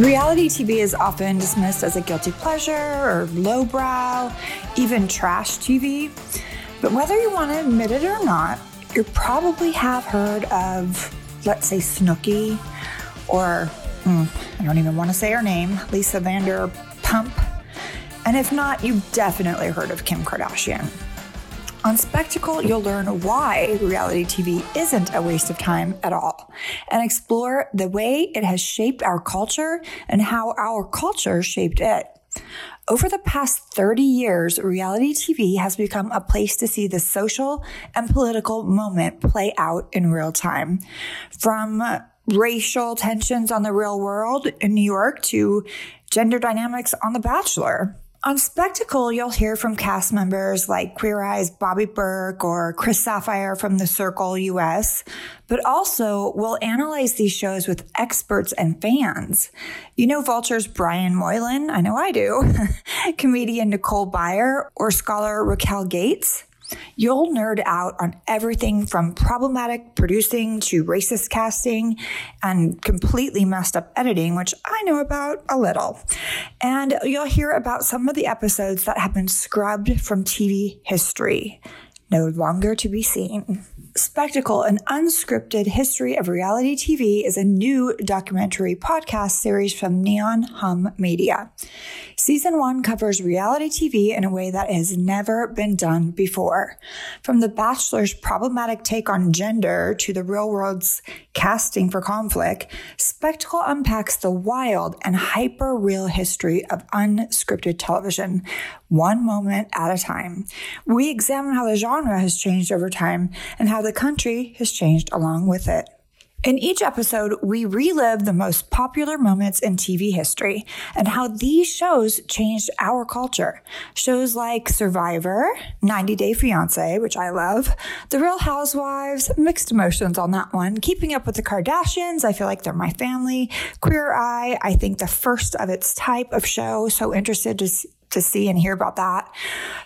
Reality TV is often dismissed as a guilty pleasure or lowbrow, even trash TV. But whether you want to admit it or not, you probably have heard of, let's say, Snooki, or hmm, I don't even want to say her name, Lisa Vanderpump. And if not, you've definitely heard of Kim Kardashian. On Spectacle, you'll learn why reality TV isn't a waste of time at all and explore the way it has shaped our culture and how our culture shaped it. Over the past 30 years, reality TV has become a place to see the social and political moment play out in real time. From racial tensions on the real world in New York to gender dynamics on The Bachelor. On Spectacle, you'll hear from cast members like Queer Eye's Bobby Berk or Chris Sapphire from The Circle US, but also we'll analyze these shows with experts and fans. You know Vulture's Brian Moylan? I know I do. Comedian Nicole Byer or scholar Raquel Gates? You'll nerd out on everything from problematic producing to racist casting and completely messed up editing, which I know about a little. And you'll hear about some of the episodes that have been scrubbed from TV history, no longer to be seen. Spectacle, an unscripted history of reality TV, is a new documentary podcast series from Neon Hum Media. Season one covers reality TV in a way that has never been done before. From The Bachelor's problematic take on gender to the real world's casting for conflict, Spectacle unpacks the wild and hyper real history of unscripted television, one moment at a time. We examine how the genre has changed over time and how the country has changed along with it. In each episode, we relive the most popular moments in TV history and how these shows changed our culture. Shows like Survivor, 90 Day Fiancé, which I love, The Real Housewives, mixed emotions on that one, Keeping Up with the Kardashians, I feel like they're my family, Queer Eye, I think the first of its type of show, so interested to to see and hear about that.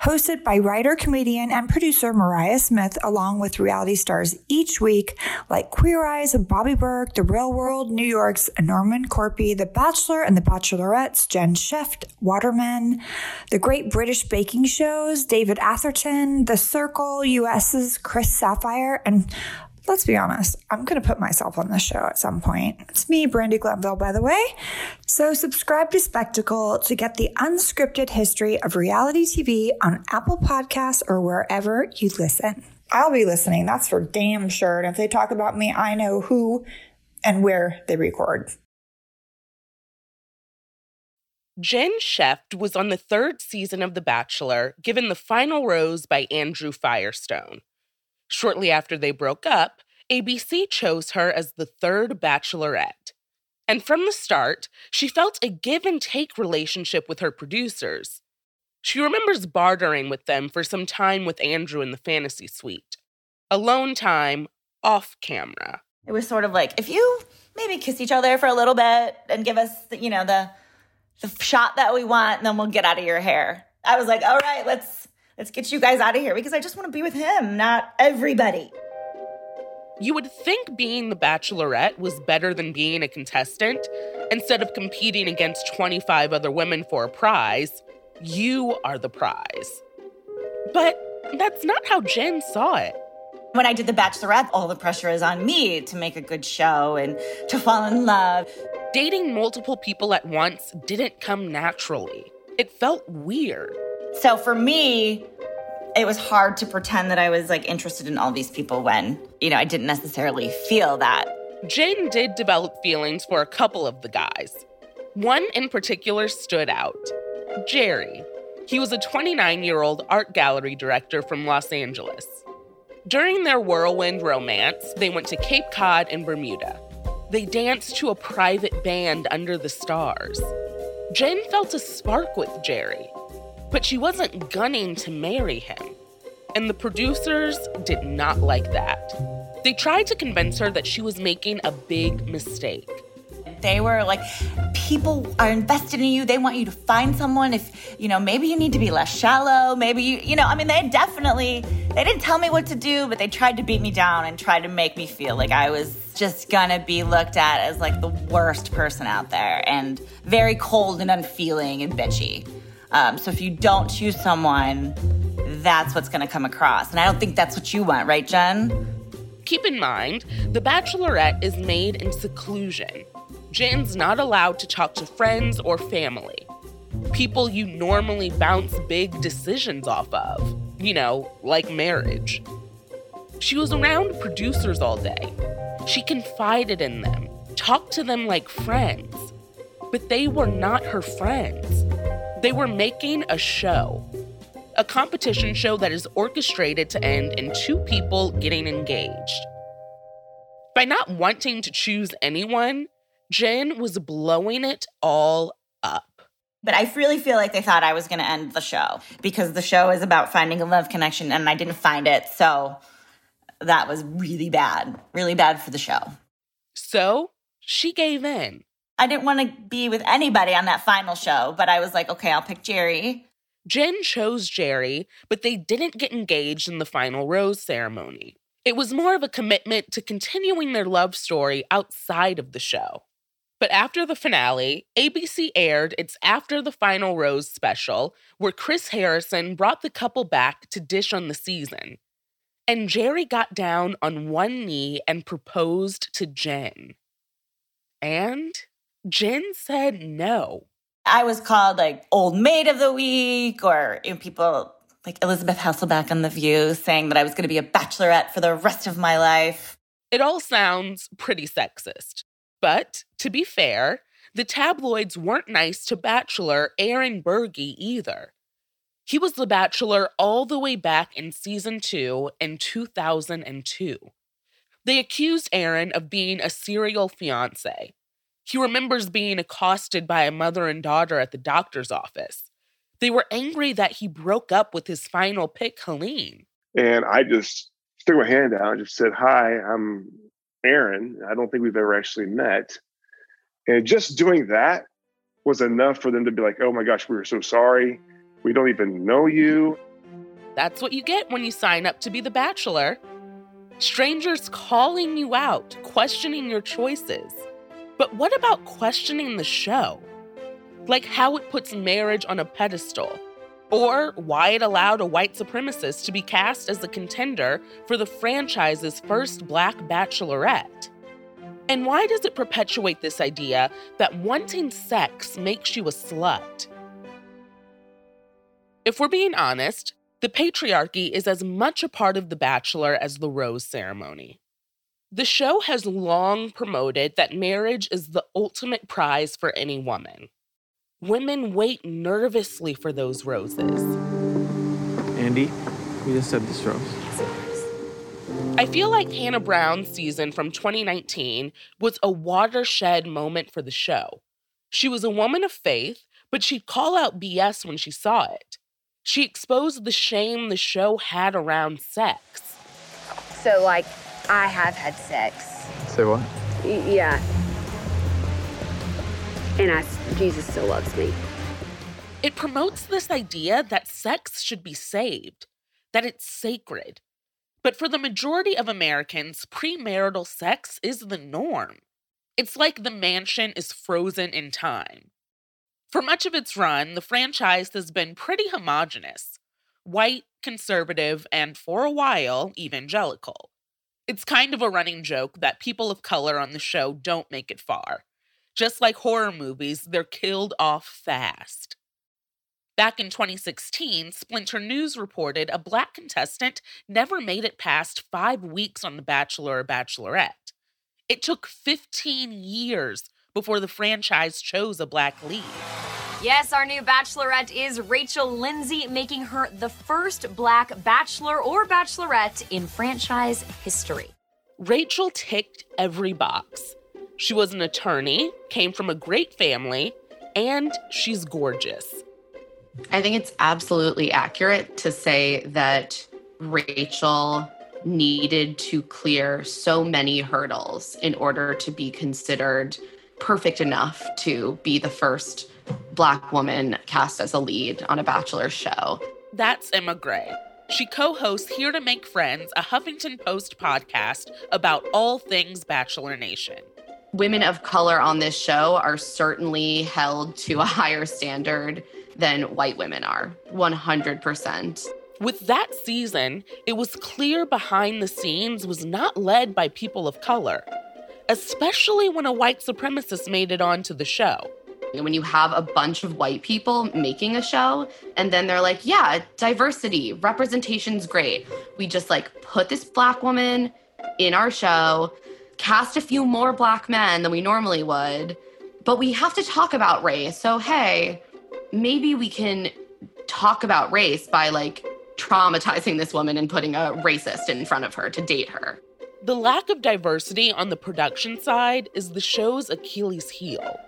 Hosted by writer, comedian, and producer Mariah Smith, along with reality stars each week like Queer Eyes, Bobby Berk, The Real World, New York's Norman Korpi, The Bachelor and The Bachelorette's Jen Schefft, Waterman, The Great British Baking Shows, David Atherton, The Circle, US's Chris Sapphire, and let's be honest, I'm going to put myself on this show at some point. It's me, Brandi Glanville, by the way. So subscribe to Spectacle to get the unscripted history of reality TV on Apple Podcasts or wherever you listen. I'll be listening, that's for damn sure. And if they talk about me, I know who and where they record. Jen Schefft was on the third season of The Bachelor, given the final rose by Andrew Firestone. Shortly after they broke up, ABC chose her as the third bachelorette. And from the start, she felt a give and take relationship with her producers. She remembers bartering with them for some time with Andrew in the fantasy suite. Alone time, off camera. It was sort of like, if you maybe kiss each other for a little bit and give us, you know, the the shot that we want, and then we'll get out of your hair. I was like, all right, let's Let's get you guys out of here because I just want to be with him, not everybody. You would think being the bachelorette was better than being a contestant. Instead of competing against 25 other women for a prize, you are the prize. But that's not how Jen saw it. When I did The Bachelorette, all the pressure is on me to make a good show and to fall in love. Dating multiple people at once didn't come naturally. It felt weird. So for me, it was hard to pretend that I was like interested in all these people when, you know, I didn't necessarily feel that. Jane did develop feelings for a couple of the guys. One in particular stood out Jerry. He was a 29 year old art gallery director from Los Angeles. During their whirlwind romance, they went to Cape Cod and Bermuda. They danced to a private band under the stars. Jen felt a spark with Jerry, but she wasn't gunning to marry him. And the producers did not like that. They tried to convince her that she was making a big mistake. they were like, people are invested in you. They want you to find someone. If, you know, maybe you need to be less shallow. Maybe you, you know, I mean, they definitely, they didn't tell me what to do, but they tried to beat me down and tried to make me feel like I was just gonna be looked at as like the worst person out there and very cold and unfeeling and bitchy. Um, so if you don't choose someone, that's what's gonna come across. And I don't think that's what you want, right, Jen? Keep in mind, The Bachelorette is made in seclusion. Jen's not allowed to talk to friends or family. People you normally bounce big decisions off of, you know, like marriage. She was around producers all day. She confided in them, talked to them like friends. But they were not her friends. They were making a show a competition show that is orchestrated to end in two people getting engaged. By not wanting to choose anyone, Jen was blowing it all up. But I really feel like they thought I was going to end the show because the show is about finding a love connection and I didn't find it. So that was really bad, really bad for the show. So she gave in. I didn't want to be with anybody on that final show, but I was like, okay, I'll pick Jerry. Jen chose Jerry, but they didn't get engaged in the final rose ceremony. It was more of a commitment to continuing their love story outside of the show. But after the finale, ABC aired its After the Final Rose special, where Chris Harrison brought the couple back to dish on the season. And Jerry got down on one knee and proposed to Jen. And Jen said no. I was called like old maid of the week, or you know, people like Elisabeth Hasselbeck on The View saying that I was going to be a bachelorette for the rest of my life. It all sounds pretty sexist. But to be fair, the tabloids weren't nice to Bachelor Aaron Buerge either. He was the Bachelor all the way back in season two in 2002. They accused Aaron of being a serial fiance, he remembers being accosted by a mother and daughter at the doctor's office. They were angry that he broke up with his final pick, Helene. And I just stuck my hand out and just said, Hi, I'm Aaron. I don't think we've ever actually met. And just doing that was enough for them to be like, Oh my gosh, we were so sorry. We don't even know you. That's what you get when you sign up to be the bachelor. Strangers calling you out, questioning your choices. But what about questioning the show? Like how it puts marriage on a pedestal, or why it allowed a white supremacist to be cast as the contender for the franchise's first black bachelorette. And why does it perpetuate this idea that wanting sex makes you a slut? If we're being honest, the patriarchy is as much a part of The Bachelor as the rose ceremony. The show has long promoted that marriage is the ultimate prize for any woman. Women wait nervously for those roses. Andy, we just said this rose. I feel like Hannah Brown's season from 2019 was a watershed moment for the show. She was a woman of faith, but she'd call out BS when she saw it. She exposed the shame the show had around sex. So, like, I have had sex. Say what? Y- yeah. And I, Jesus still loves me. It promotes this idea that sex should be saved, that it's sacred. But for the majority of Americans, premarital sex is the norm. It's like the mansion is frozen in time. For much of its run, the franchise has been pretty homogenous white, conservative, and for a while, evangelical. It's kind of a running joke that people of color on the show don't make it far. Just like horror movies, they're killed off fast. Back in 2016, Splinter News reported a black contestant never made it past five weeks on The Bachelor or Bachelorette. It took 15 years before the franchise chose a black lead. Yes, our new bachelorette is Rachel Lindsay, making her the first black bachelor or bachelorette in franchise history. Rachel ticked every box. She was an attorney, came from a great family, and she's gorgeous. I think it's absolutely accurate to say that Rachel needed to clear so many hurdles in order to be considered perfect enough to be the first Black woman cast as a lead on a Bachelor show. That's Emma Gray. She co hosts Here to Make Friends, a Huffington Post podcast about all things Bachelor Nation. Women of color on this show are certainly held to a higher standard than white women are, 100%. With that season, it was clear behind the scenes was not led by people of color, especially when a white supremacist made it onto the show. When you have a bunch of white people making a show, and then they're like, yeah, diversity, representation's great. We just like put this black woman in our show, cast a few more black men than we normally would, but we have to talk about race. So, hey, maybe we can talk about race by like traumatizing this woman and putting a racist in front of her to date her. The lack of diversity on the production side is the show's Achilles heel.